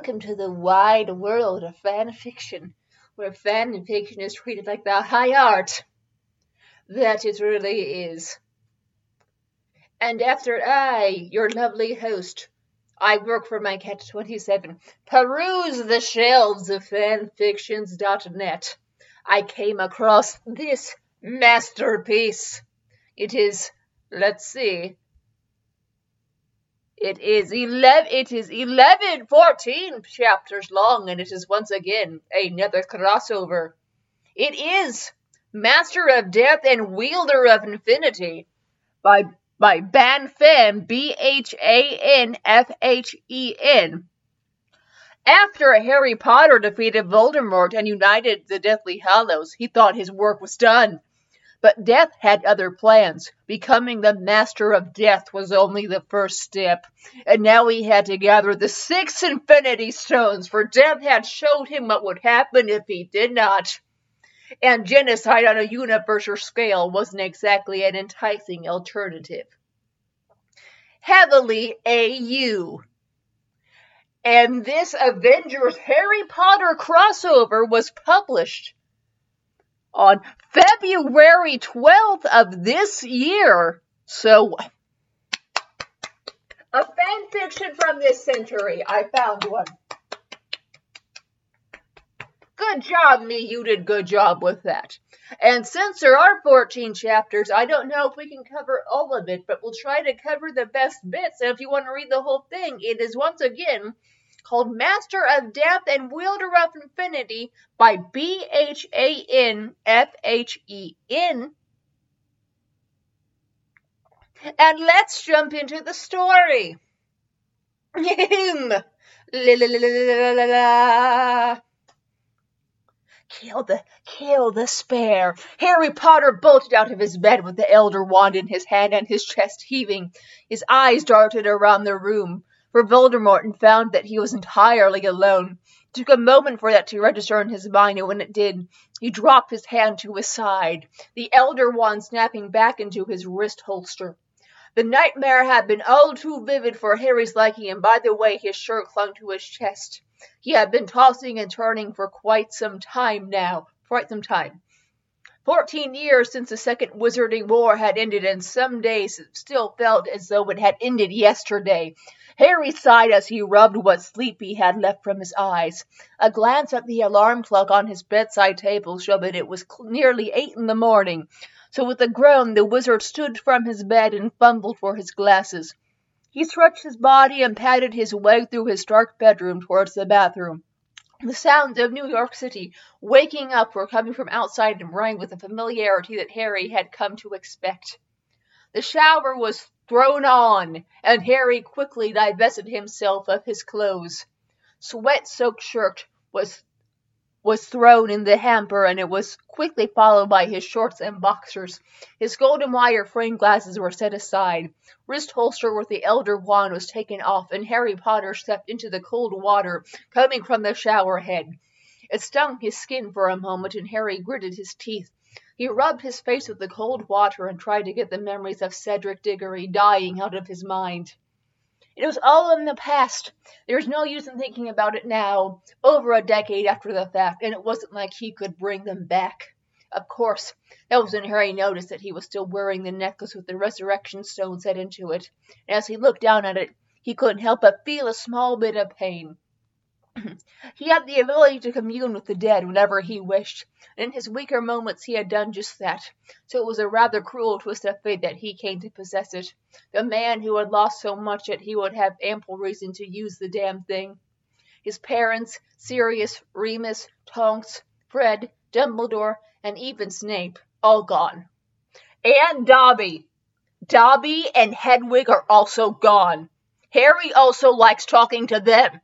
Welcome to the wide world of fan fiction, where fan fiction is treated like the high art that it really is. And after I, your lovely host, I work for my cat 27, peruse the shelves of fanfictions.net, I came across this masterpiece. It is, let's see, it is 11, It is eleven, fourteen chapters long, and it is once again another crossover. It is Master of Death and Wielder of Infinity by, by Ban Phan, B-H-A-N-F-H-E-N. After Harry Potter defeated Voldemort and united the Deathly Hallows, he thought his work was done. But Death had other plans. Becoming the Master of Death was only the first step. And now he had to gather the six Infinity Stones, for Death had showed him what would happen if he did not. And genocide on a universal scale wasn't exactly an enticing alternative. Heavily AU. And this Avengers Harry Potter crossover was published on February 12th of this year. So, a fan fiction from this century. I found one. Good job, me. You did good job with that. And since there are 14 chapters, I don't know if we can cover all of it, but we'll try to cover the best bits. And if you want to read the whole thing, it is once again called Master of Death and Wielder of Infinity by B H A N F H E N. And let's jump into the story. Kill the kill the spare. Harry Potter bolted out of his bed with the elder wand in his hand and his chest heaving. His eyes darted around the room for Voldemort and found that he was entirely alone. It took a moment for that to register in his mind, and when it did, he dropped his hand to his side, the elder wand snapping back into his wrist holster. The nightmare had been all too vivid for Harry's liking, and by the way his shirt clung to his chest. He had been tossing and turning for quite some time now, quite some time. Fourteen years since the Second Wizarding War had ended, and some days still felt as though it had ended yesterday. Harry sighed as he rubbed what sleep he had left from his eyes. A glance at the alarm clock on his bedside table showed that it was nearly eight in the morning. So with a groan the wizard stood from his bed and fumbled for his glasses. He stretched his body and padded his way through his dark bedroom towards the bathroom. The sounds of New York City waking up were coming from outside and rang with the familiarity that Harry had come to expect. The shower was thrown on, and Harry quickly divested himself of his clothes. Sweat-soaked shirt was was thrown in the hamper and it was quickly followed by his shorts and boxers. His golden wire framed glasses were set aside. Wrist holster with the elder wand was taken off and Harry Potter stepped into the cold water coming from the shower head. It stung his skin for a moment and Harry gritted his teeth. He rubbed his face with the cold water and tried to get the memories of Cedric Diggory dying out of his mind. It was all in the past. There was no use in thinking about it now, over a decade after the fact, and it wasn't like he could bring them back. Of course, that was when Harry noticed that he was still wearing the necklace with the resurrection stone set into it, and as he looked down at it, he couldn't help but feel a small bit of pain. he had the ability to commune with the dead whenever he wished, and in his weaker moments he had done just that, so it was a rather cruel twist of fate that he came to possess it. The man who had lost so much that he would have ample reason to use the damn thing. His parents, Sirius, Remus, Tonks, Fred, Dumbledore, and even Snape, all gone. And Dobby. Dobby and Hedwig are also gone. Harry also likes talking to them.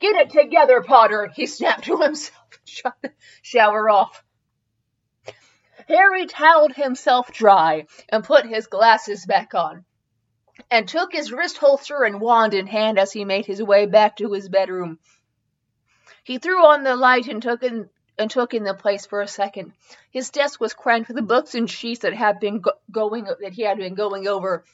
Get it together, Potter, he snapped to himself and shut the shower off. Harry toweled himself dry and put his glasses back on, and took his wrist holster and wand in hand as he made his way back to his bedroom. He threw on the light and took in and took in the place for a second. His desk was crammed with the books and sheets that had been go- going that he had been going over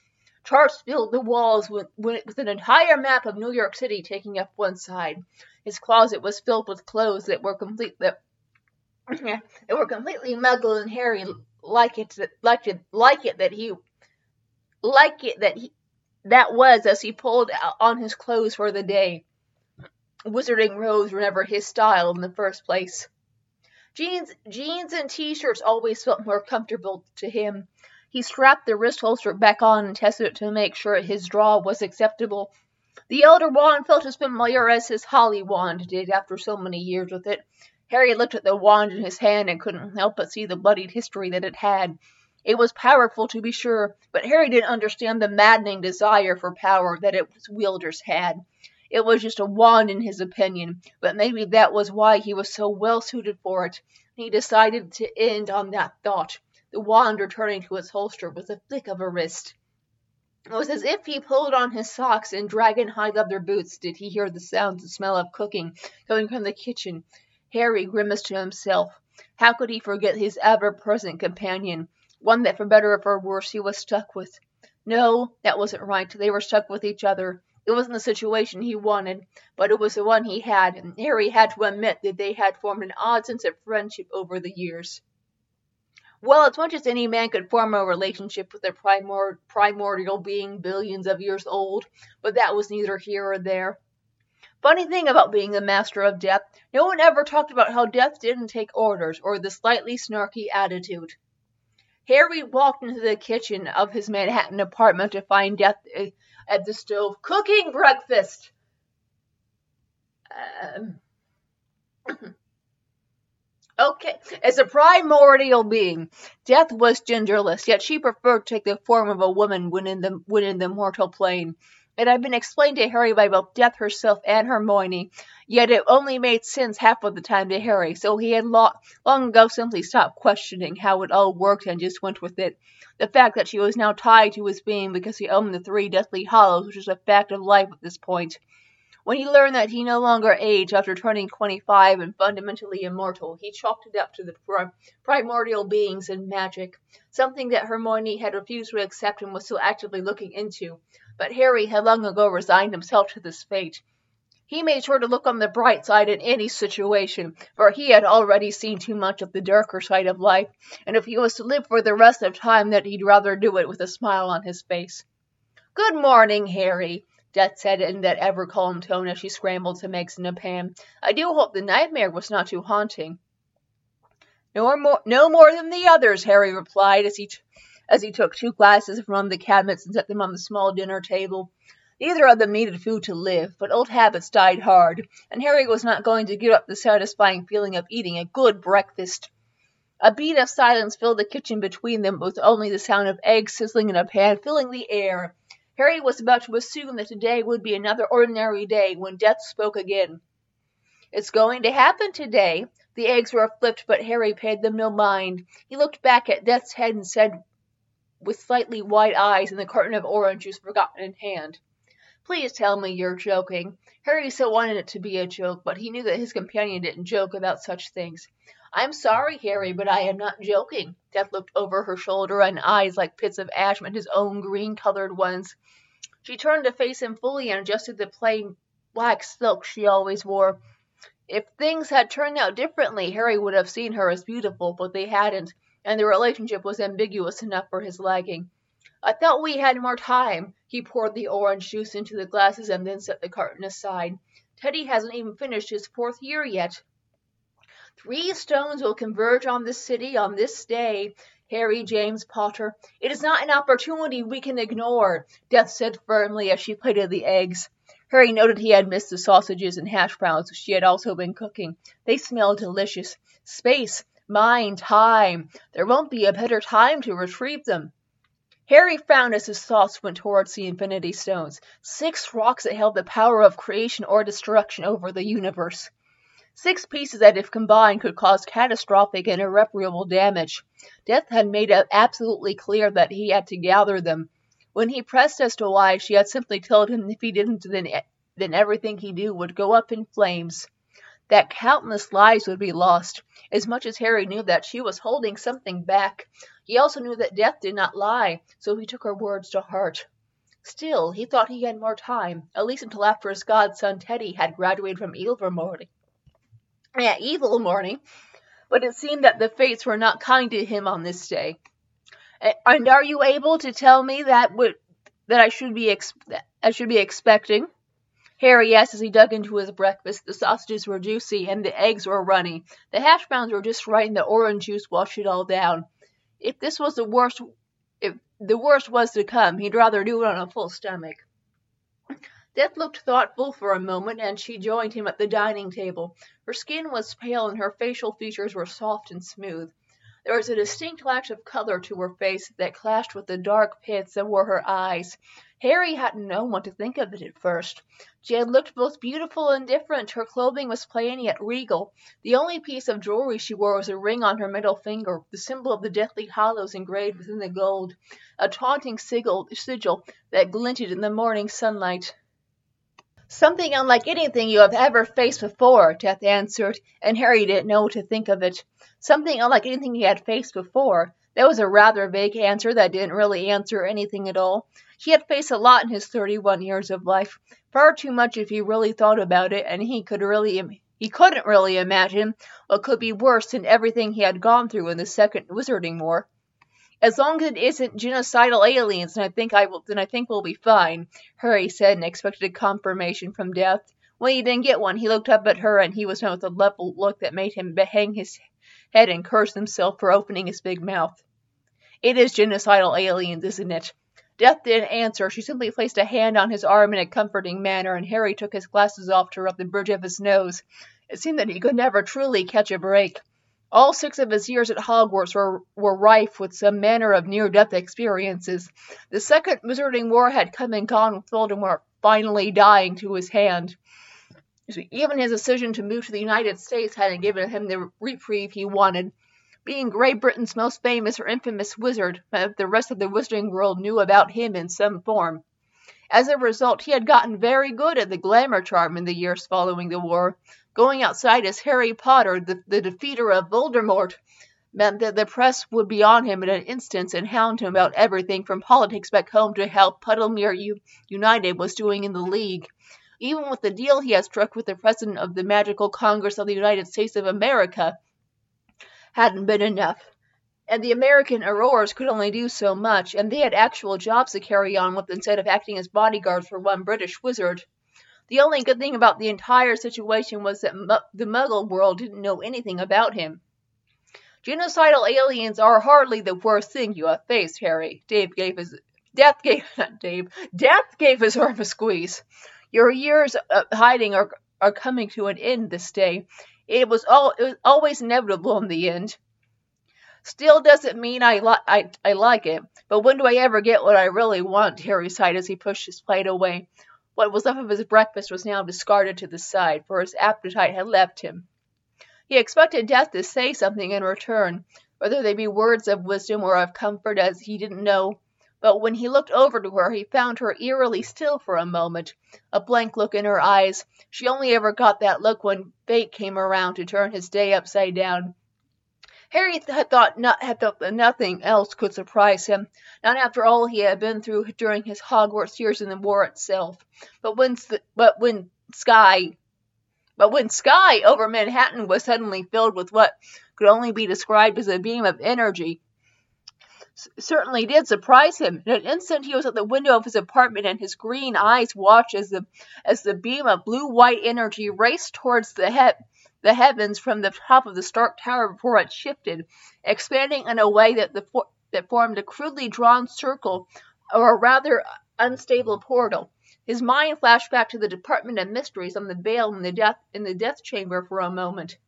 Charts filled the walls with, with an entire map of New York City taking up one side. His closet was filled with clothes that were complete that, that were completely muggle and hairy, like it like it like it that he like it that he that was as he pulled on his clothes for the day. Wizarding robes were never his style in the first place. Jeans, jeans and t-shirts always felt more comfortable to him. He strapped the wrist holster back on and tested it to make sure his draw was acceptable. The elder wand felt as familiar as his holly wand did after so many years with it. Harry looked at the wand in his hand and couldn't help but see the bloodied history that it had. It was powerful, to be sure, but Harry didn't understand the maddening desire for power that its wielders had. It was just a wand in his opinion, but maybe that was why he was so well suited for it. He decided to end on that thought, wand returning to its holster with a flick of a wrist. It was as if he pulled on his socks and dragon high leather boots did he hear the sounds and smell of cooking coming from the kitchen. Harry grimaced to himself. How could he forget his ever present companion, one that for better or for worse he was stuck with? No, that wasn't right. They were stuck with each other. It wasn't the situation he wanted, but it was the one he had, and Harry had to admit that they had formed an odd sense of friendship over the years. Well, as much as any man could form a relationship with a primor- primordial being billions of years old, but that was neither here or there. Funny thing about being the master of death, no one ever talked about how death didn't take orders or the slightly snarky attitude. Harry walked into the kitchen of his Manhattan apartment to find Death uh, at the stove cooking breakfast. Um, okay, as a primordial being, Death was genderless, yet she preferred to take the form of a woman when in the when in the mortal plane. It had been explained to Harry by both Death herself and Hermione, yet it only made sense half of the time to Harry, so he had lo- long ago simply stopped questioning how it all worked and just went with it. The fact that she was now tied to his being because he owned the three Deathly Hallows which was a fact of life at this point. When he learned that he no longer aged after turning 25 and fundamentally immortal, he chalked it up to the prim- primordial beings and magic, something that Hermione had refused to accept and was still actively looking into but Harry had long ago resigned himself to this fate. He made sure to look on the bright side in any situation, for he had already seen too much of the darker side of life, and if he was to live for the rest of time, that he'd rather do it with a smile on his face. Good morning, Harry, Death said in that ever calm tone as she scrambled in a pan. I do hope the nightmare was not too haunting. No more, no more than the others, Harry replied as he as he took two glasses from the cabinets and set them on the small dinner table. Neither of them needed food to live, but old habits died hard, and Harry was not going to give up the satisfying feeling of eating a good breakfast. A beat of silence filled the kitchen between them, with only the sound of eggs sizzling in a pan filling the air. Harry was about to assume that today would be another ordinary day when Death spoke again. It's going to happen today. The eggs were flipped, but Harry paid them no mind. He looked back at Death's head and said with slightly wide eyes and the carton of orange juice forgotten in hand. Please tell me you're joking. Harry so wanted it to be a joke, but he knew that his companion didn't joke about such things. I'm sorry, Harry, but I am not joking. Death looked over her shoulder, and eyes like pits of ash met his own green-colored ones. She turned to face him fully and adjusted the plain black silk she always wore. If things had turned out differently, Harry would have seen her as beautiful, but they hadn't and the relationship was ambiguous enough for his liking. I thought we had more time. He poured the orange juice into the glasses and then set the carton aside. Teddy hasn't even finished his fourth year yet. Three stones will converge on this city on this day, Harry James Potter. It is not an opportunity we can ignore, Death said firmly as she plated the eggs. Harry noted he had missed the sausages and hash browns she had also been cooking. They smelled delicious. Space, Mind time. There won't be a better time to retrieve them. Harry frowned as his thoughts went towards the Infinity Stones, six rocks that held the power of creation or destruction over the universe. Six pieces that, if combined, could cause catastrophic and irreparable damage. Death had made it absolutely clear that he had to gather them. When he pressed as to why, she had simply told him if he didn't, then, then everything he knew would go up in flames that countless lives would be lost. As much as Harry knew that she was holding something back, he also knew that death did not lie, so he took her words to heart. Still, he thought he had more time, at least until after his godson Teddy had graduated from Ilvermorny. Yeah, morning, but it seemed that the fates were not kind to him on this day. And are you able to tell me that would that I should be ex- I should be expecting? Harry asked as he dug into his breakfast. The sausages were juicy and the eggs were runny. The hash browns were just right and the orange juice washed it all down. If this was the worst if the worst was to come, he'd rather do it on a full stomach. Death looked thoughtful for a moment, and she joined him at the dining table. Her skin was pale and her facial features were soft and smooth. There was a distinct lack of color to her face that clashed with the dark pits that were her eyes. Harry hadn't known what to think of it at first. She had looked both beautiful and different. Her clothing was plain yet regal. The only piece of jewelry she wore was a ring on her middle finger, the symbol of the Deathly Hallows engraved within the gold, a taunting sigil, sigil that glinted in the morning sunlight. Something unlike anything you have ever faced before, Death answered, and Harry didn't know what to think of it. Something unlike anything he had faced before. That was a rather vague answer that didn't really answer anything at all. He had faced a lot in his 31 years of life, far too much if he really thought about it, and he could really he couldn't really imagine what could be worse than everything he had gone through in the Second Wizarding War. As long as it isn't genocidal aliens, then I think I will, then I think we'll be fine. Harry said and expected a confirmation from Death. When he didn't get one, he looked up at her, and he was met with a level look that made him hang his head and curse himself for opening his big mouth. It is genocidal aliens, isn't it? Death didn't answer. She simply placed a hand on his arm in a comforting manner, and Harry took his glasses off to rub the bridge of his nose. It seemed that he could never truly catch a break. All six of his years at Hogwarts were, were rife with some manner of near death experiences. The Second Wizarding War had come and gone with Voldemort finally dying to his hand. Even his decision to move to the United States hadn't given him the reprieve he wanted. Being Great Britain's most famous or infamous wizard, uh, the rest of the wizarding world knew about him in some form. As a result, he had gotten very good at the glamour charm in the years following the war. Going outside as Harry Potter, the, the defeater of Voldemort, meant that the press would be on him in an instant and hound him about everything from politics back home to how Puddlemere United was doing in the league. Even with the deal he had struck with the president of the Magical Congress of the United States of America, hadn't been enough. And the American Aurors could only do so much, and they had actual jobs to carry on with instead of acting as bodyguards for one British wizard. The only good thing about the entire situation was that the Muggle world didn't know anything about him. Genocidal aliens are hardly the worst thing you have faced, Harry. Dave gave his Death gave not Dave. Death gave his arm a squeeze. Your years of hiding are are coming to an end this day, it was all it was always inevitable in the end. Still doesn't mean I, li- I, I like it. But when do I ever get what I really want? Harry sighed as he pushed his plate away. What was left of his breakfast was now discarded to the side, for his appetite had left him. He expected Death to say something in return, whether they be words of wisdom or of comfort, as he didn't know. But when he looked over to her, he found her eerily still for a moment, a blank look in her eyes. She only ever got that look when fate came around to turn his day upside down. Harry had thought not had thought that nothing else could surprise him, not after all he had been through during his Hogwarts years in the war itself. But when but when Sky but when sky over Manhattan was suddenly filled with what could only be described as a beam of energy, certainly did surprise him. In an instant he was at the window of his apartment, and his green eyes watched as the as the beam of blue-white energy raced towards the he- the heavens from the top of the Stark Tower before it shifted, expanding in a way that the that formed a crudely drawn circle, or a rather unstable portal. His mind flashed back to the Department of Mysteries on the Veil in the death in the death chamber for a moment.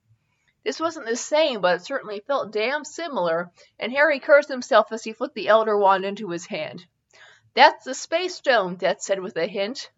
This wasn't the same, but it certainly felt damn similar, and Harry cursed himself as he flicked the Elder Wand into his hand. That's the Space Stone, Death said with a hint.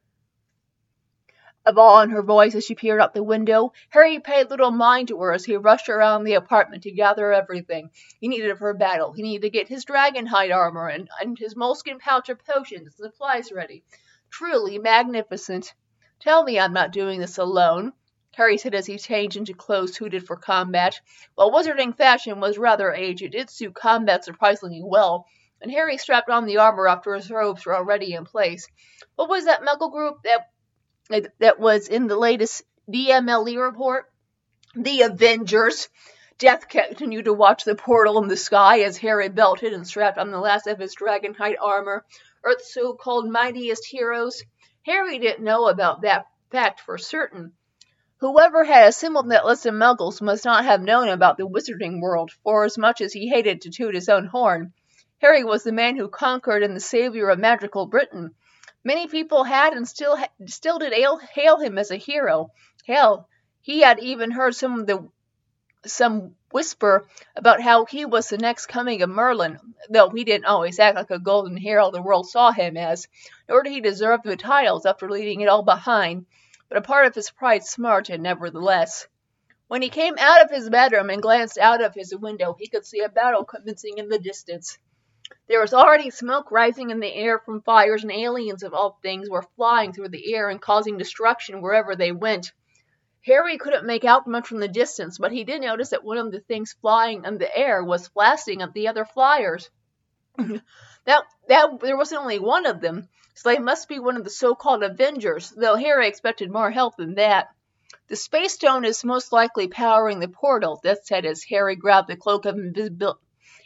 Of awe in her voice as she peered out the window, Harry paid little mind to her as he rushed around the apartment to gather everything he needed for battle. He needed to get his dragon hide armor and, and his moleskin pouch of potions and supplies ready. Truly magnificent. Tell me I'm not doing this alone. Harry said as he changed into clothes suited for combat. While wizarding fashion was rather aged, it suited combat surprisingly well. and Harry strapped on the armor after his robes were already in place. What was that Muggle group that that was in the latest DMLE report? The Avengers. Death continued to watch the portal in the sky as Harry belted and strapped on the last of his dragonhide armor. Earth's so-called mightiest heroes. Harry didn't know about that fact for certain. Whoever had assembled that list of muggles must not have known about the wizarding world, for as much as he hated to toot his own horn, Harry was the man who conquered and the savior of magical Britain. Many people had and still still did hail, hail him as a hero. Hell, he had even heard some of the some whisper about how he was the next coming of Merlin, though he didn't always act like a golden hero the world saw him as, nor did he deserve the titles after leaving it all behind, but a part of his pride smarted nevertheless. When he came out of his bedroom and glanced out of his window, he could see a battle commencing in the distance. There was already smoke rising in the air from fires, and aliens of all things were flying through the air and causing destruction wherever they went. Harry couldn't make out much from the distance, but he did notice that one of the things flying in the air was blasting at the other flyers. that that there wasn't only one of them, so they must be one of the so-called Avengers, though Harry expected more help than that. The Space Stone is most likely powering the portal, Death said as Harry grabbed the cloak of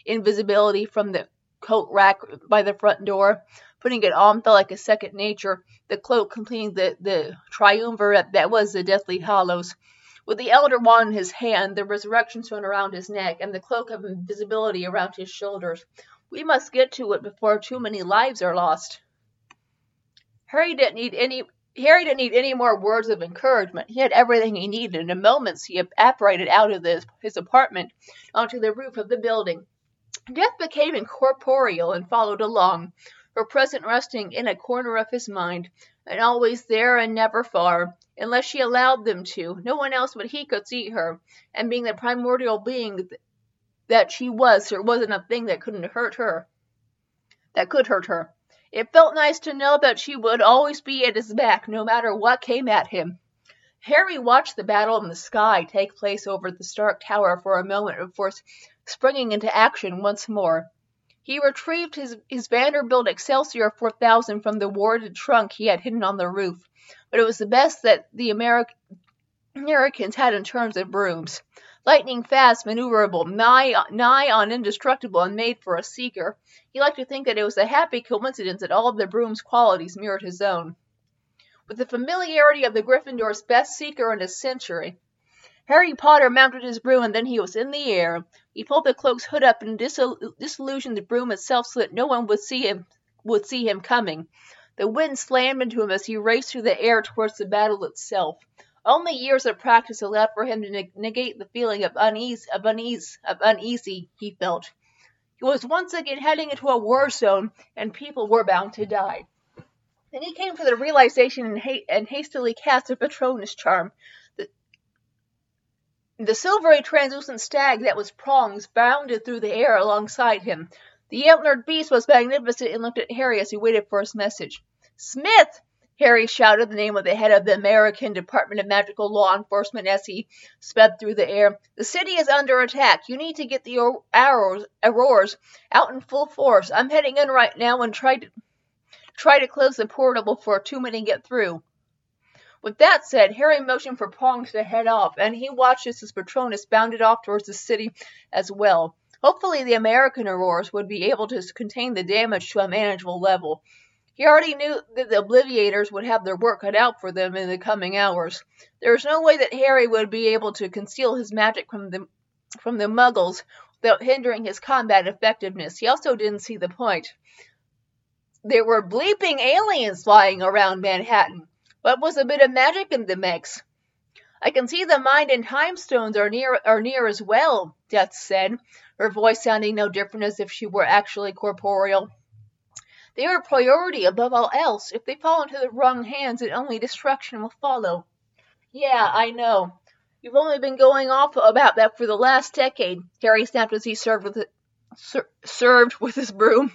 invisibility from the coat rack by the front door. Putting it on felt like a second nature, the cloak completing the, the triumvirate that was the Deathly Hallows. With the Elder Wand in his hand, the Resurrection Stone around his neck, and the cloak of invisibility around his shoulders, we must get to it before too many lives are lost. Harry didn't need any Harry didn't need any more words of encouragement. He had everything he needed. In moments, he evaporated out of his apartment onto the roof of the building. Death became incorporeal and followed along, her presence resting in a corner of his mind, and always there and never far, unless she allowed them to. No one else but he could see her, and being the primordial being that she was, there wasn't a thing that couldn't hurt her. That could hurt her. It felt nice to know that she would always be at his back, no matter what came at him. Harry watched the battle in the sky take place over the Stark Tower for a moment before springing into action once more. He retrieved his, his Vanderbilt Excelsior 4000 from the warded trunk he had hidden on the roof, but it was the best that the Ameri- Americans had in terms of brooms. Lightning fast, maneuverable, nigh, nigh on indestructible, and made for a seeker. He liked to think that it was a happy coincidence that all of the broom's qualities mirrored his own. With the familiarity of the Gryffindor's best seeker in a century, Harry Potter mounted his broom and then he was in the air. He pulled the cloak's hood up and disil- disillusioned the broom itself so that no one would see him would see him coming. The wind slammed into him as he raced through the air towards the battle itself. Only years of practice allowed for him to negate the feeling of unease, of unease, of uneasy he felt. He was once again heading into a war zone, and people were bound to die. Then he came to the realization and, ha- and hastily cast a Patronus charm. The silvery translucent stag that was prongs bounded through the air alongside him. The antlered beast was magnificent and looked at Harry as he waited for his message. Smith! Harry shouted the name of the head of the American Department of Magical Law Enforcement as he sped through the air. The city is under attack. You need to get the arrows, Aurors out in full force. I'm heading in right now and try to try to close the portal before too many get through. With that said, Harry motioned for Prongs to head off, and he watched as his Patronus bounded off towards the city as well. Hopefully the American Aurors would be able to contain the damage to a manageable level. He already knew that the Obliviators would have their work cut out for them in the coming hours. There was no way that Harry would be able to conceal his magic from the from the Muggles without hindering his combat effectiveness. He also didn't see the point. There were bleeping aliens flying around Manhattan. What was a bit of magic in the mix? I can see the mind and time stones are near are near as well, Death said, her voice sounding no different as if she were actually corporeal. They are a priority above all else. If they fall into the wrong hands, then only destruction will follow. Yeah, I know. You've only been going off about that for the last decade, Harry snapped as he served with, ser- served with his broom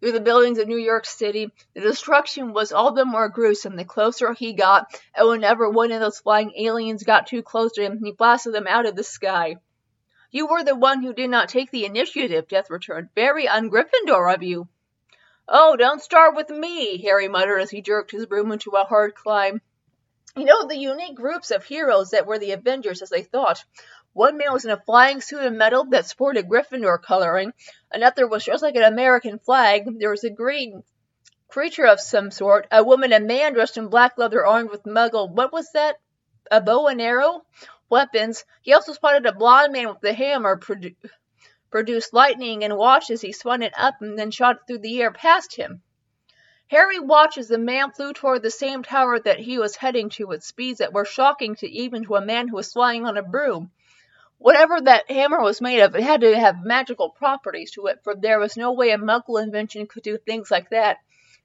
through the buildings of New York City. The destruction was all the more gruesome the closer he got, and whenever one of those flying aliens got too close to him, he blasted them out of the sky. You were the one who did not take the initiative, Death returned. Very un-Gryffindor of you. Oh, don't start with me, Harry muttered as he jerked his broom into a hard climb. You know, the unique groups of heroes that were the Avengers, as they thought. One man was in a flying suit of metal that sported Gryffindor coloring. Another was dressed like an American flag. There was a green creature of some sort. A woman and man dressed in black leather armed with muggle. What was that? A bow and arrow? Weapons. He also spotted a blond man with a hammer, produ- produced lightning, and watched as he spun it up and then shot it through the air past him. Harry watched as the man flew toward the same tower that he was heading to with speeds that were shocking to even to a man who was flying on a broom. Whatever that hammer was made of, it had to have magical properties to it, for there was no way a Muggle invention could do things like that.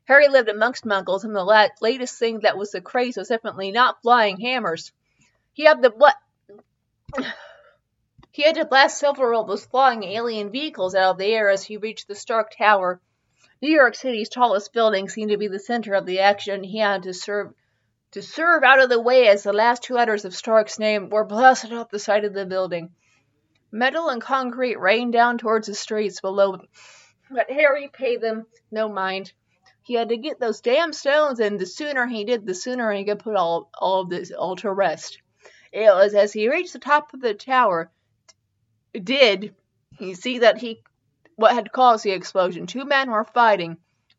Harry lived amongst Muggles, and the la- latest thing that was the craze was definitely not flying hammers. He had the he had to blast several of those flying alien vehicles out of the air as he reached the Stark Tower. New York City's tallest building seemed to be the center of the action. He had to serve to serve out of the way as the last two letters of Stark's name were blasted off the side of the building. Metal and concrete rained down towards the streets below, but Harry paid them no mind. He had to get those damn stones, and the sooner he did, the sooner he could put all, all of this all to rest. It was as he reached the top of the tower, did he see that he what had caused the explosion. Two men were fighting,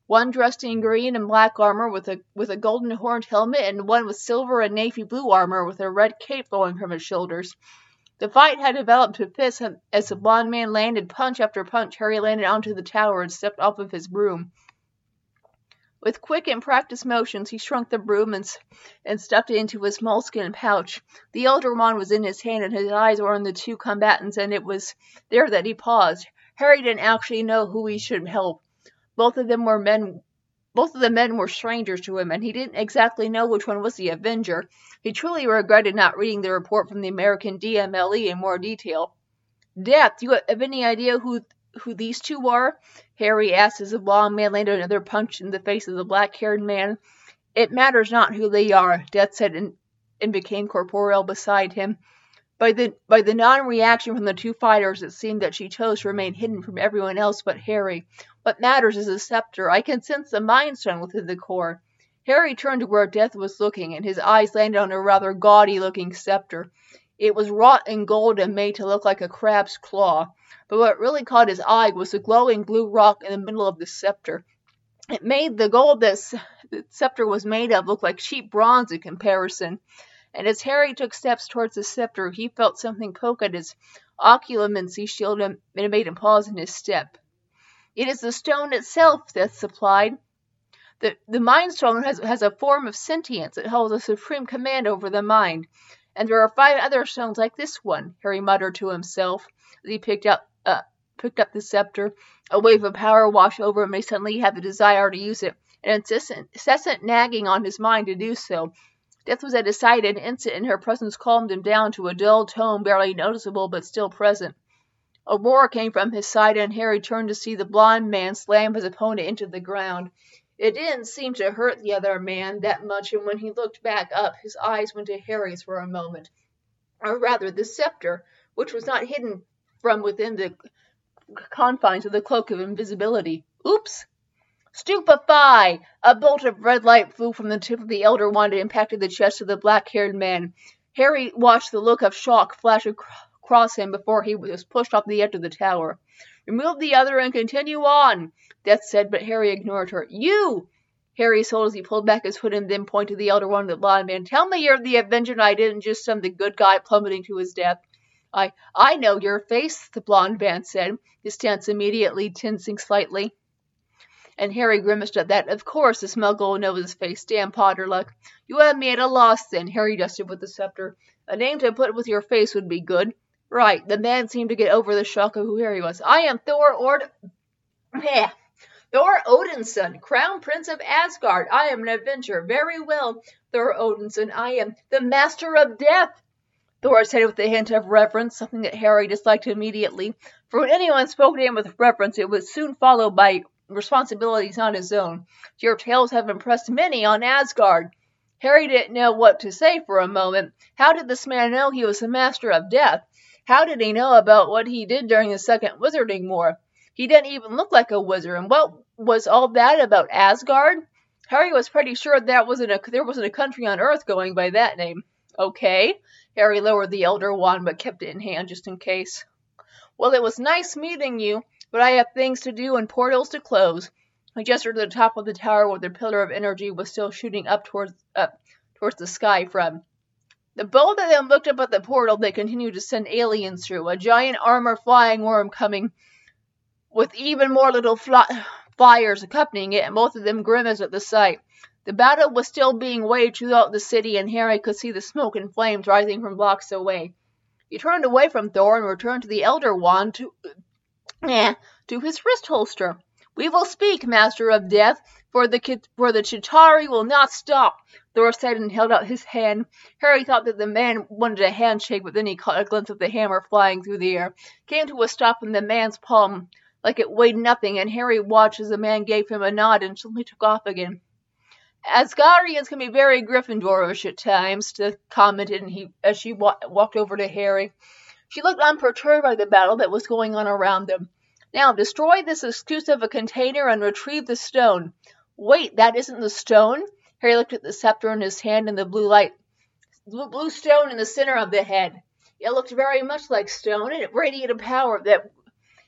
one dressed in green and black armor with a with a golden horned helmet, and one with silver and navy blue armor with a red cape flowing from his shoulders. The fight had developed to fists as the blond man landed punch after punch. Harry landed onto the tower and stepped off of his broom. With quick and practiced motions, he shrunk the broom and, and stuffed it into his moleskin pouch. The elder wand was in his hand, and his eyes were on the two combatants, and it was there that he paused. Harry didn't actually know who he should help. Both of them were men both of the men were strangers to him, and he didn't exactly know which one was the Avenger. He truly regretted not reading the report from the American DMLE in more detail. Death, you have any idea who who these two are? Harry asked as the blond man landed another punch in the face of the black-haired man. It matters not who they are, Death said and, and became corporeal beside him. By the by the non-reaction from the two fighters, it seemed that she chose to remain hidden from everyone else but Harry. What matters is the scepter. I can sense the Mind Stone within the core. Harry turned to where Death was looking, and his eyes landed on a rather gaudy-looking scepter. It was wrought in gold and made to look like a crab's claw. But what really caught his eye was the glowing blue rock in the middle of the scepter. It made the gold that the scepter was made of look like cheap bronze in comparison and as Harry took steps towards the scepter, he felt something poke at his occlumency shield him, and it made him pause in his step. It is the stone itself, Death supplied. The, the Mind Stone has, has a form of sentience. It holds a supreme command over the mind. And there are five other stones like this one, Harry muttered to himself as he picked up, uh, picked up the scepter. A wave of power washed over him, and he suddenly had the desire to use it, an incessant, incessant nagging on his mind to do so. Death was at his side an instant, and her presence calmed him down to a dull tone barely noticeable but still present. A roar came from his side, and Harry turned to see the blond man slam his opponent into the ground. It didn't seem to hurt the other man that much, and when he looked back up, his eyes went to Harry's for a moment. Or rather, the scepter, which was not hidden from within the confines of the cloak of invisibility. Oops! Stupefy! A bolt of red light flew from the tip of the elder wand and impacted the chest of the black-haired man. Harry watched the look of shock flash across him before he was pushed off the edge of the tower. Remove the other and continue on, Death said, but Harry ignored her. You! Harry told as he pulled back his hood and then pointed to the elder one the blind man. Tell me you're the Avenger and I didn't just send the good guy plummeting to his death. I I know your face, the blond man said, his stance immediately tensing slightly and Harry grimaced at that. Of course, the smuggle knows his face. Damn Potterluck. You have me at a loss, then. Harry dusted with the scepter. A name to put with your face would be good. Right. The man seemed to get over the shock of who Harry was. I am Thor Ord... Thor Odinson, Crown Prince of Asgard. I am an adventurer. Very well, Thor Odinson. I am the Master of Death. Thor said it with a hint of reverence, something that Harry disliked immediately. For when anyone spoke to him with reverence, it was soon followed by responsibilities on his own. Your tales have impressed many on Asgard. Harry didn't know what to say for a moment. How did this man know he was the master of death? How did he know about what he did during the Second Wizarding War? He didn't even look like a wizard, and what was all that about Asgard? Harry was pretty sure that wasn't a, there wasn't a country on Earth going by that name. Okay. Harry lowered the Elder Wand but kept it in hand just in case. Well, it was nice meeting you, but I have things to do and portals to close. He gestured to the top of the tower where the pillar of energy was still shooting up towards up towards the sky from. The both of them looked up at the portal they continued to send aliens through, a giant armor flying worm coming with even more little fly- flyers accompanying it, and both of them grimaced at the sight. The battle was still being waged throughout the city, and Harry could see the smoke and flames rising from blocks away. He turned away from Thor and returned to the Elder Wand to, eh, to his wrist holster. We will speak, Master of Death, for the for the Chitauri will not stop. Thor said and held out his hand. Harry thought that the man wanted a handshake, but then he caught a glimpse of the hammer flying through the air, came to a stop in the man's palm, like it weighed nothing, and Harry watched as the man gave him a nod and suddenly took off again. Asgardians can be very Gryffindorish at times, Steph commented and he, as she wa- walked over to Harry. She looked unperturbed by the battle that was going on around them. Now, destroy this exclusive container and retrieve the stone. Wait, that isn't the stone? Harry looked at the scepter in his hand and the blue light, the blue stone in the center of the head. It looked very much like stone, and it radiated power that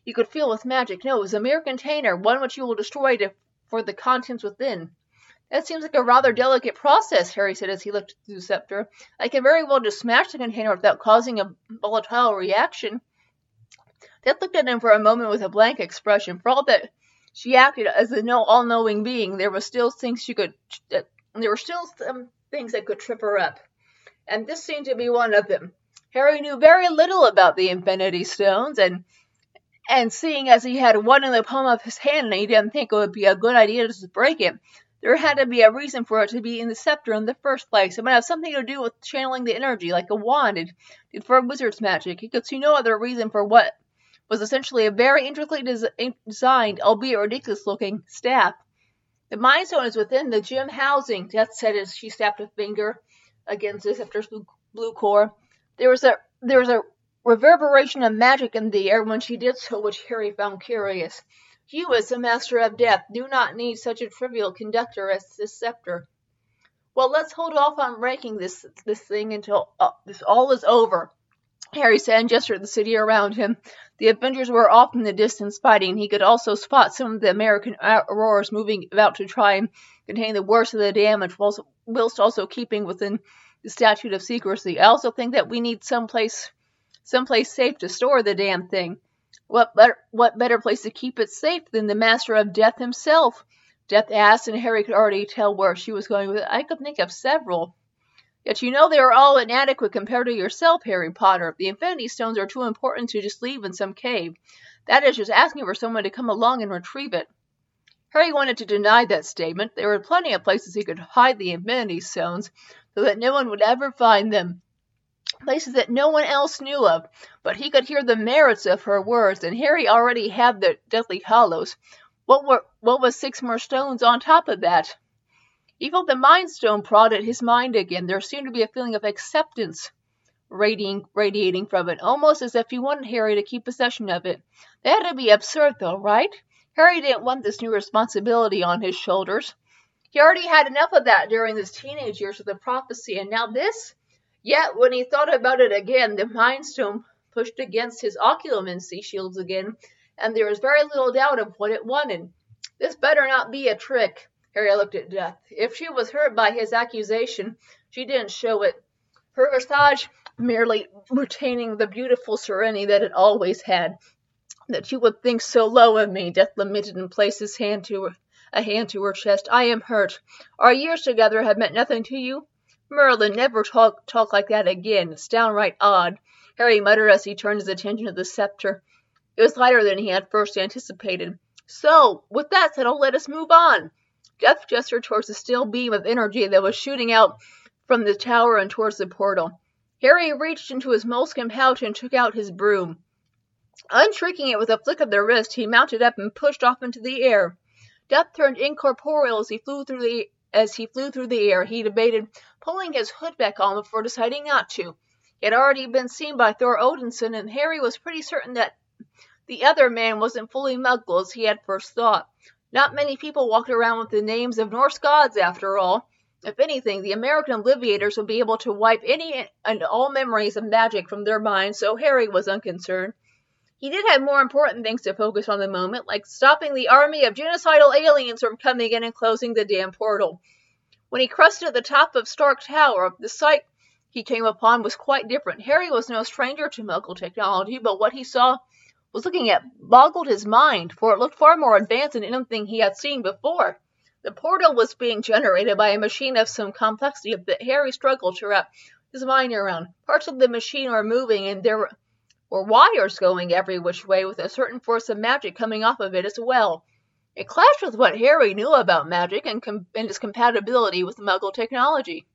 you could feel with magic. No, it was a mere container, one which you will destroy to, for the contents within. That seems like a rather delicate process, Harry said as he looked through the scepter. I can very well just smash the container without causing a volatile reaction. Death looked at him for a moment with a blank expression. For all that she acted as a no all-knowing being, there were still things she could. There were still some things that could trip her up, and this seemed to be one of them. Harry knew very little about the Infinity Stones, and and seeing as he had one in the palm of his hand, and he didn't think it would be a good idea to break it, there had to be a reason for it to be in the scepter in the first place. It might have something to do with channeling the energy, like a wand it did for wizard's magic. He could see no other reason for what was essentially a very intricately des- designed, albeit ridiculous looking, staff. The Mind Stone is within the gym housing, Death said as she snapped a finger against the scepter's blue, blue core. There was a there was a reverberation of magic in the air when she did so, which Harry found curious. You, as the master of death, do not need such a trivial conductor as this scepter. Well, let's hold off on breaking this this thing until uh, this all is over. Harry said and gestured at the city around him. The Avengers were off in the distance fighting. He could also spot some of the American Aurors moving about to try and contain the worst of the damage, whilst also keeping within the statute of secrecy. I also think that we need some place, some place safe to store the damn thing. What better, what better place to keep it safe than the master of death himself? Death asked, and Harry could already tell where she was going with it. I could think of several. Yet you know they are all inadequate compared to yourself, Harry Potter. The Infinity Stones are too important to just leave in some cave. That is just asking for someone to come along and retrieve it. Harry wanted to deny that statement. There were plenty of places he could hide the Infinity Stones so that no one would ever find them places that no one else knew of, but he could hear the merits of her words, and Harry already had the Deathly Hallows. What were what was six more stones on top of that? Felt the Mind Stone prod at his mind again. There seemed to be a feeling of acceptance radiating, radiating from it, almost as if he wanted Harry to keep possession of it. That would be absurd, though, right? Harry didn't want this new responsibility on his shoulders. He already had enough of that during his teenage years with the prophecy, and now this? Yet, when he thought about it again, the Mind Stone pushed against his occlumency shields again, and there was very little doubt of what it wanted. This better not be a trick. Harry looked at Death. If she was hurt by his accusation, she didn't show it. Her visage merely retaining the beautiful serenity that it always had. That you would think so low of me, Death lamented and placed his hand to her, a hand to her chest. I am hurt. Our years together have meant nothing to you. Merlin, never talk talk like that again. It's downright odd. Harry muttered as he turned his attention to the scepter. It was lighter than he had first anticipated. So, with that settled, oh, let us move on. Death gestured towards the steel beam of energy that was shooting out from the tower and towards the portal. Harry reached into his moleskin pouch and took out his broom. Unshrinking it with a flick of the wrist, he mounted up and pushed off into the air. Death turned incorporeal as he flew through the as he flew through the air. He debated pulling his hood back on before deciding not to. He had already been seen by Thor Odinson, and Harry was pretty certain that the other man wasn't fully Muggle as he had first thought. Not many people walked around with the names of Norse gods, after all. If anything, the American Obliviators would be able to wipe any and all memories of magic from their minds, so Harry was unconcerned. He did have more important things to focus on the moment, like stopping the army of genocidal aliens from coming in and closing the damn portal. When he crested the top of Stark Tower, the sight he came upon was quite different. Harry was no stranger to Muggle technology, but what he saw was looking at boggled his mind, for it looked far more advanced than anything he had seen before. The portal was being generated by a machine of some complexity that Harry struggled to wrap his mind around. Parts of the machine were moving, and there were, wires going every which way, with a certain force of magic coming off of it as well. It clashed with what Harry knew about magic and, com- and its compatibility with Muggle technology.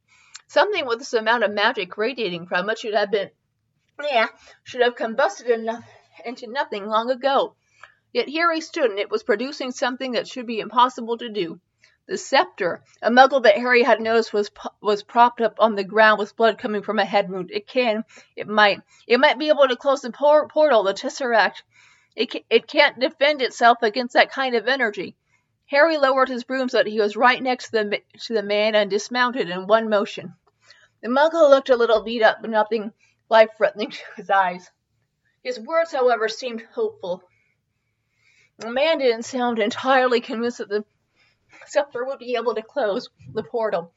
Something with this amount of magic radiating from it should have been, yeah, should have combusted enough, into nothing long ago. Yet here he stood, and it was producing something that should be impossible to do. The scepter, a muggle that Harry had noticed was was propped up on the ground with blood coming from a head wound. It can, it might, it might be able to close the por- portal, the tesseract. It can, it can't defend itself against that kind of energy. Harry lowered his broom so that he was right next to the to the man and dismounted in one motion. The Muggle looked a little beat up, but nothing life-threatening to his eyes. His words, however, seemed hopeful. The man didn't sound entirely convinced that the scepter would be able to close the portal.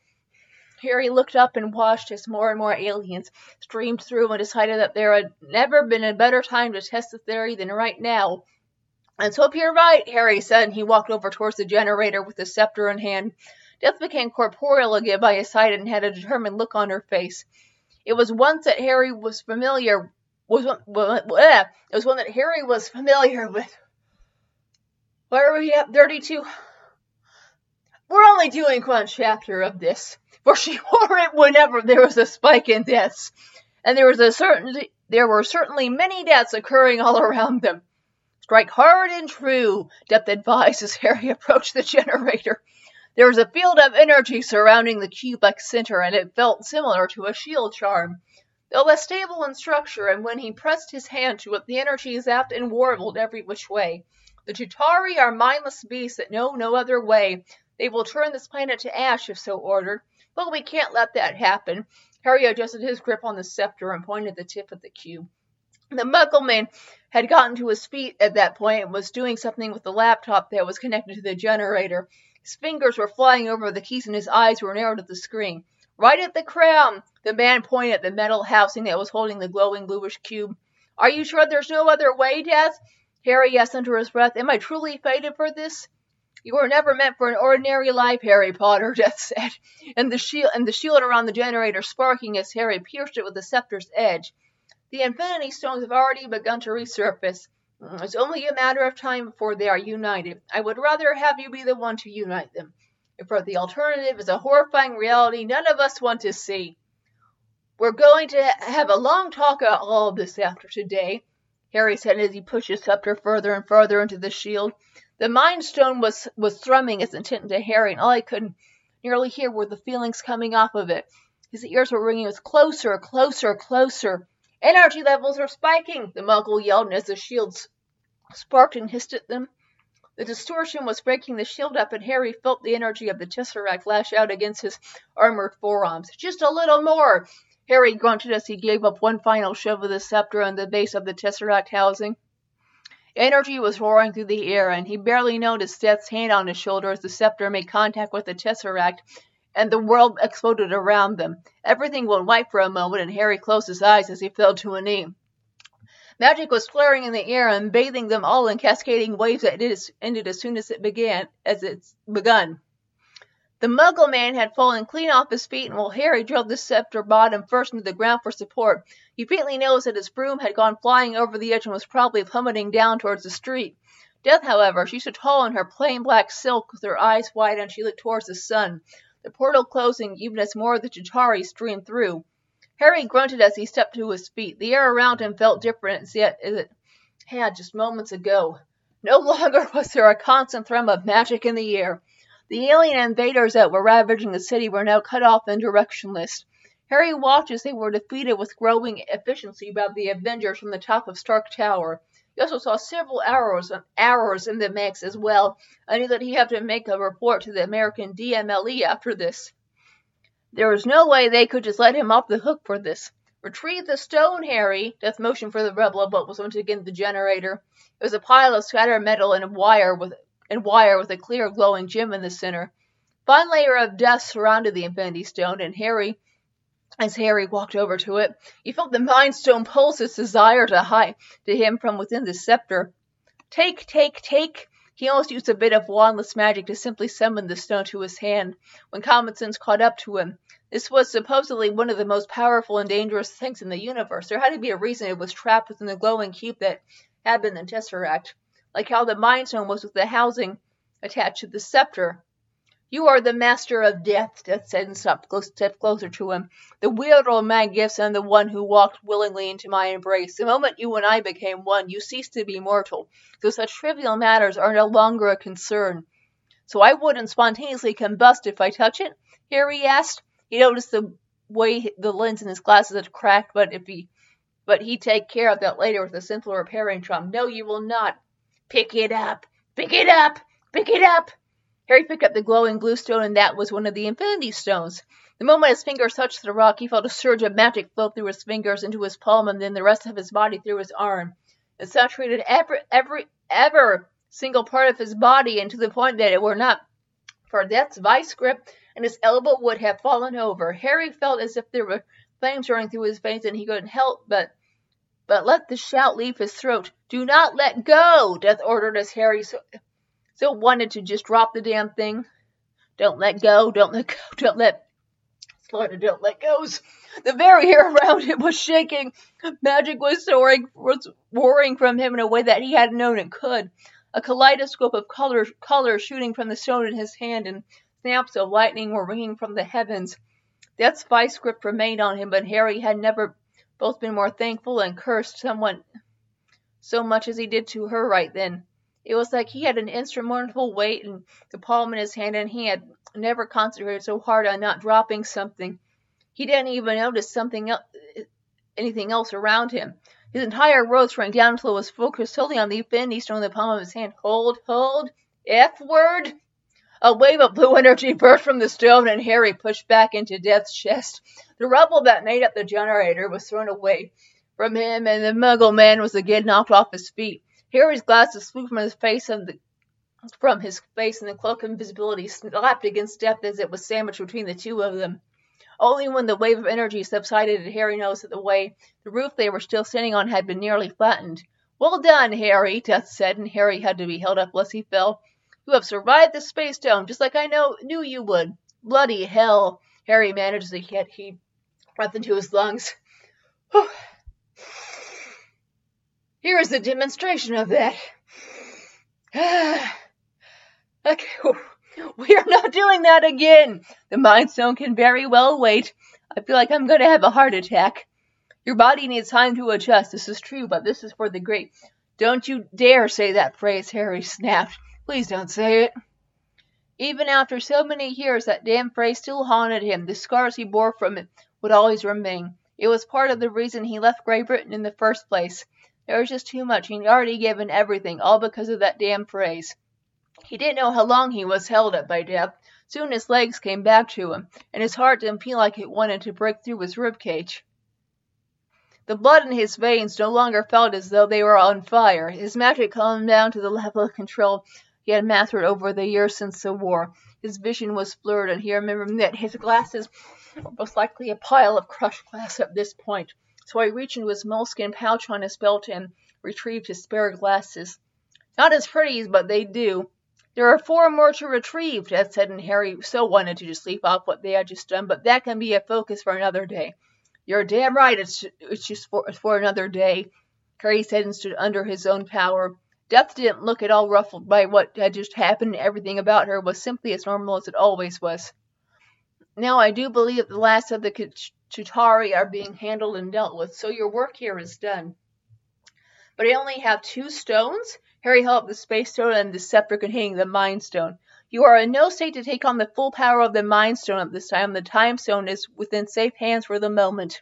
Harry looked up and watched as more and more aliens streamed through and decided that there had never been a better time to test the theory than right now. Let's hope you're right, Harry said, and he walked over towards the generator with the scepter in hand. Death became corporeal again by his side and had a determined look on her face. It was once that Harry was familiar was one, it was one that Harry was familiar with. Where are we at? 32. We're only doing one chapter of this, for she wore it whenever there was a spike in deaths, and there was a certain there were certainly many deaths occurring all around them. Strike hard and true, Death advised as Harry approached the generator. There was a field of energy surrounding the cube-like center, and it felt similar to a shield charm, though less stable in structure, and when he pressed his hand to it, the energy zapped and warbled every which way. The Chitauri are mindless beasts that know no other way. They will turn this planet to ash if so ordered, but we can't let that happen. Harry adjusted his grip on the scepter and pointed the tip at the cube. The Muggleman had gotten to his feet at that point and was doing something with the laptop that was connected to the generator. His fingers were flying over the keys and his eyes were narrowed at the screen. Right at the crown! The man pointed at the metal housing that was holding the glowing bluish cube. Are you sure there's no other way, Death? Harry asked under his breath. Am I truly fated for this? You were never meant for an ordinary life, Harry Potter, Death said, and the shield and the shield around the generator sparking as Harry pierced it with the scepter's edge. The Infinity Stones have already begun to resurface. Mm, it's only a matter of time before they are united. I would rather have you be the one to unite them. If the alternative is a horrifying reality none of us want to see. We're going to have a long talk about all of this after today, Harry said as he pushed his scepter further and further into the shield. The Mind Stone was, was thrumming its intent into Harry, and all he could nearly hear were the feelings coming off of it. His ears were ringing with closer, closer, closer. Energy levels are spiking, the Muggle yelled as the shields sparked and hissed at them. The distortion was breaking the shield up, and Harry felt the energy of the Tesseract lash out against his armored forearms. Just a little more! Harry grunted as he gave up one final shove of the scepter on the base of the Tesseract housing. Energy was roaring through the air, and he barely noticed Death's hand on his shoulder as the scepter made contact with the Tesseract and the world exploded around them. Everything went white for a moment, and Harry closed his eyes as he fell to a knee. Magic was flaring in the air and bathing them all in cascading waves that ended as soon as it began, as it's begun. The Muggle man had fallen clean off his feet, and while Harry drilled the scepter bottom first into the ground for support, he faintly noticed that his broom had gone flying over the edge and was probably plummeting down towards the street. Death, however, she stood tall in her plain black silk, with her eyes wide, and she looked towards the sun, the portal closing even as more of the Chitauri streamed through. Harry grunted as he stepped to his feet. The air around him felt different as it had just moments ago. No longer was there a constant thrum of magic in the air. The alien invaders that were ravaging the city were now cut off and directionless. Harry watched as they were defeated with growing efficiency by the Avengers from the top of Stark Tower. He also saw several arrows, arrows in the mix as well. I knew that he had to make a report to the American DMLE after this. There was no way they could just let him off the hook for this. Retrieve the stone, Harry. Death motioned for the rebel, but was once again the generator. It was a pile of scattered metal and wire with and wire with a clear glowing gem in the center. Fine layer of dust surrounded the Infinity Stone, and Harry, as Harry walked over to it, he felt the Mind Stone pulse its desire to hide to him from within the scepter. Take, take, take! He almost used a bit of wandless magic to simply summon the stone to his hand. When common sense caught up to him, this was supposedly one of the most powerful and dangerous things in the universe. There had to be a reason it was trapped within the glowing cube that had been the Tesseract, like how the Mind Stone was with the housing attached to the scepter. You are the master of death, Death said and stepped closer to him. The wielder of my gifts and the one who walked willingly into my embrace. The moment you and I became one, you ceased to be mortal, so such trivial matters are no longer a concern. So I wouldn't spontaneously combust if I touch it? Harry asked. He noticed the way the lens in his glasses had cracked, but if he but he'd take care of that later with a simpler repairing drum. No, you will not. Pick it up. Pick it up. Pick it up. Harry picked up the glowing blue stone, and that was one of the Infinity Stones. The moment his fingers touched the rock, he felt a surge of magic flow through his fingers into his palm, and then the rest of his body through his arm. It saturated every, every, ever single part of his body, and to the point that it were not for Death's vice grip, and his elbow would have fallen over. Harry felt as if there were flames running through his veins, and he couldn't help but but let the shout leave his throat. Do not let go, Death ordered as Harry so wanted to just drop the damn thing. Don't let go, don't let go, don't let Slaughter, don't let goes. The very air around him was shaking. Magic was soaring, was roaring from him in a way that he hadn't known it could. A kaleidoscope of color, color shooting from the stone in his hand, and Snaps of lightning were ringing from the heavens. Death's vice grip remained on him, but Harry had never both been more thankful and cursed someone so much as he did to her right then. It was like he had an insurmountable weight in the palm in his hand, and he had never concentrated so hard on not dropping something. He didn't even notice something else, anything else around him. His entire world shrank down until it was focused solely on the infinity stone in the palm of his hand. Hold, hold, F word. A wave of blue energy burst from the stone, and Harry pushed back into Death's chest. The rubble that made up the generator was thrown away from him, and the Muggle man was again knocked off his feet. Harry's glasses flew from his face and the from his face, and the cloak of invisibility slapped against Death as it was sandwiched between the two of them. Only when the wave of energy subsided did Harry notice that the way the roof they were still standing on had been nearly flattened. Well done, Harry, Death said, and Harry had to be held up lest he fell. You have survived the space dome, just like I know knew you would. Bloody hell! Harry managed to get he breath into his lungs. Here is a demonstration of that. okay, we are not doing that again. The Mind Stone can very well wait. I feel like I'm going to have a heart attack. Your body needs time to adjust. This is true, but this is for the great. Don't you dare say that phrase, Harry snapped. Please don't say it. Even after so many years, that damn phrase still haunted him. The scars he bore from it would always remain. It was part of the reason he left Great Britain in the first place. There was just too much. He'd already given everything, all because of that damn phrase. He didn't know how long he was held up by death. Soon his legs came back to him, and his heart didn't feel like it wanted to break through his rib cage. The blood in his veins no longer felt as though they were on fire. His magic calmed down to the level of control he had mastered over the years since the war. His vision was blurred, and he remembered that his glasses were most likely a pile of crushed glass at this point. So he reached into his moleskin pouch on his belt and retrieved his spare glasses. Not as pretty, but they do. There are four more to retrieve, Death said, and Harry so wanted to just leap off what they had just done, but that can be a focus for another day. You're damn right, it's, it's just for, for another day, Harry said and stood under his own power. Death didn't look at all ruffled by what had just happened. Everything about her was simply as normal as it always was. Now I do believe the last of the Chitauri are being handled and dealt with, so your work here is done. But I only have two stones? Harry held up the space stone and the scepter containing the mind stone. You are in no state to take on the full power of the Mind Stone at this time. The Time Stone is within safe hands for the moment.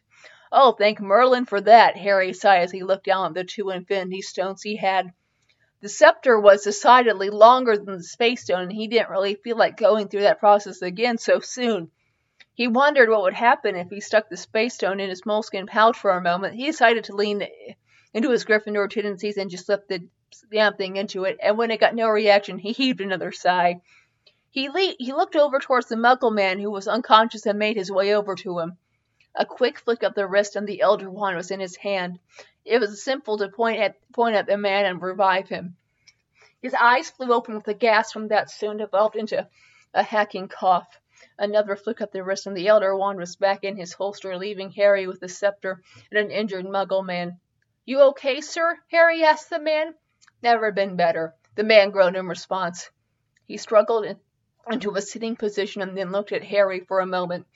Oh, thank Merlin for that, Harry sighed as he looked down at the two Infinity Stones he had. The scepter was decidedly longer than the Space Stone, and he didn't really feel like going through that process again so soon. He wondered what would happen if he stuck the Space Stone in his moleskin pouch for a moment. He decided to lean into his Gryffindor tendencies and just slipped the damn thing into it, and when it got no reaction, he heaved another sigh. He, le- he looked over towards the Muggle man who was unconscious and made his way over to him. A quick flick of the wrist and the Elder Wand was in his hand. It was simple to point at point at the man and revive him. His eyes flew open with a gasp from that soon developed into a hacking cough. Another flick of the wrist and the Elder Wand was back in his holster, leaving Harry with the scepter and an injured Muggle man. You okay, sir? Harry asked the man. Never been better. The man groaned in response. He struggled into a sitting position and then looked at Harry for a moment.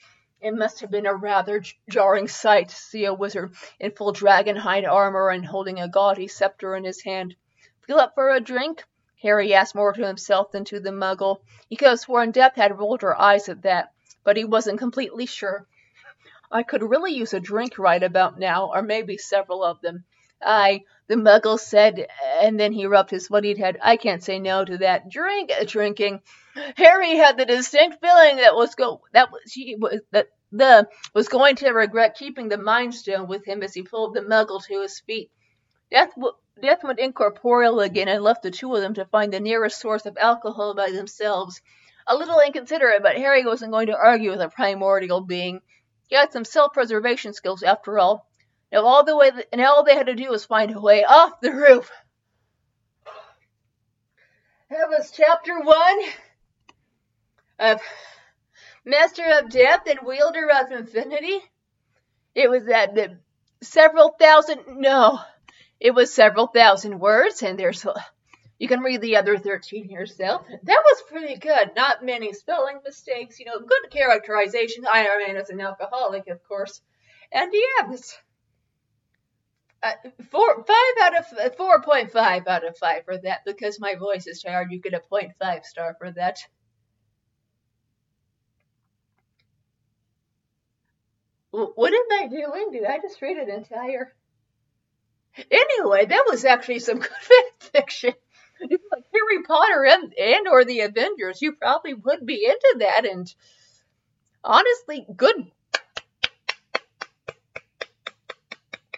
It must have been a rather jarring sight to see a wizard in full dragon hide armor and holding a gaudy scepter in his hand. Feel up for a drink? Harry asked more to himself than to the muggle. He could have sworn Death had rolled her eyes at that, but he wasn't completely sure. I could really use a drink right about now, or maybe several of them. I, the muggle said, and then he rubbed his muddied head. I can't say no to that. Drink, uh, drinking. Harry had the distinct feeling that was go that was he was that the was going to regret keeping the Mind Stone with him as he pulled the Muggle to his feet. Death, Death went incorporeal again and left the two of them to find the nearest source of alcohol by themselves. A little inconsiderate, but Harry wasn't going to argue with a primordial being. He had some self-preservation skills, after all. Now all the way, th- now all they had to do was find a way off the roof. That was chapter one of Master of Death and Wielder of Infinity. It was at the several thousand, no, it was several thousand words, and there's, you can read the other 13 yourself. That was pretty good. Not many spelling mistakes, you know, good characterization. Iron Man is an alcoholic, of course. And yeah, it's, uh, four, five out of, 4.5 out of 5 for that, because my voice is tired, you get a 0.5 star for that. What am I doing? Did I just read an entire? Anyway, that was actually some good fan fiction. Like Harry Potter and, and or the Avengers, you probably would be into that. And honestly, good.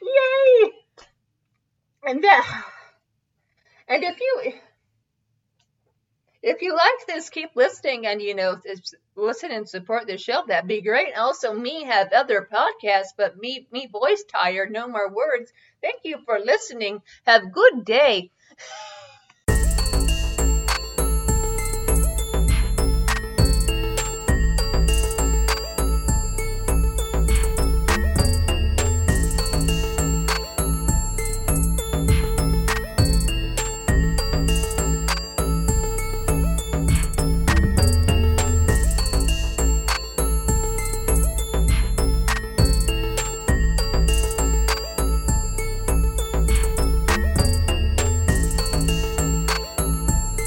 Yay! And that. And if you if you like this, keep listening and, you know, listen and support the show. That'd be great. Also, me have other podcasts, but me, me voice tired, no more words. Thank you for listening. Have good day.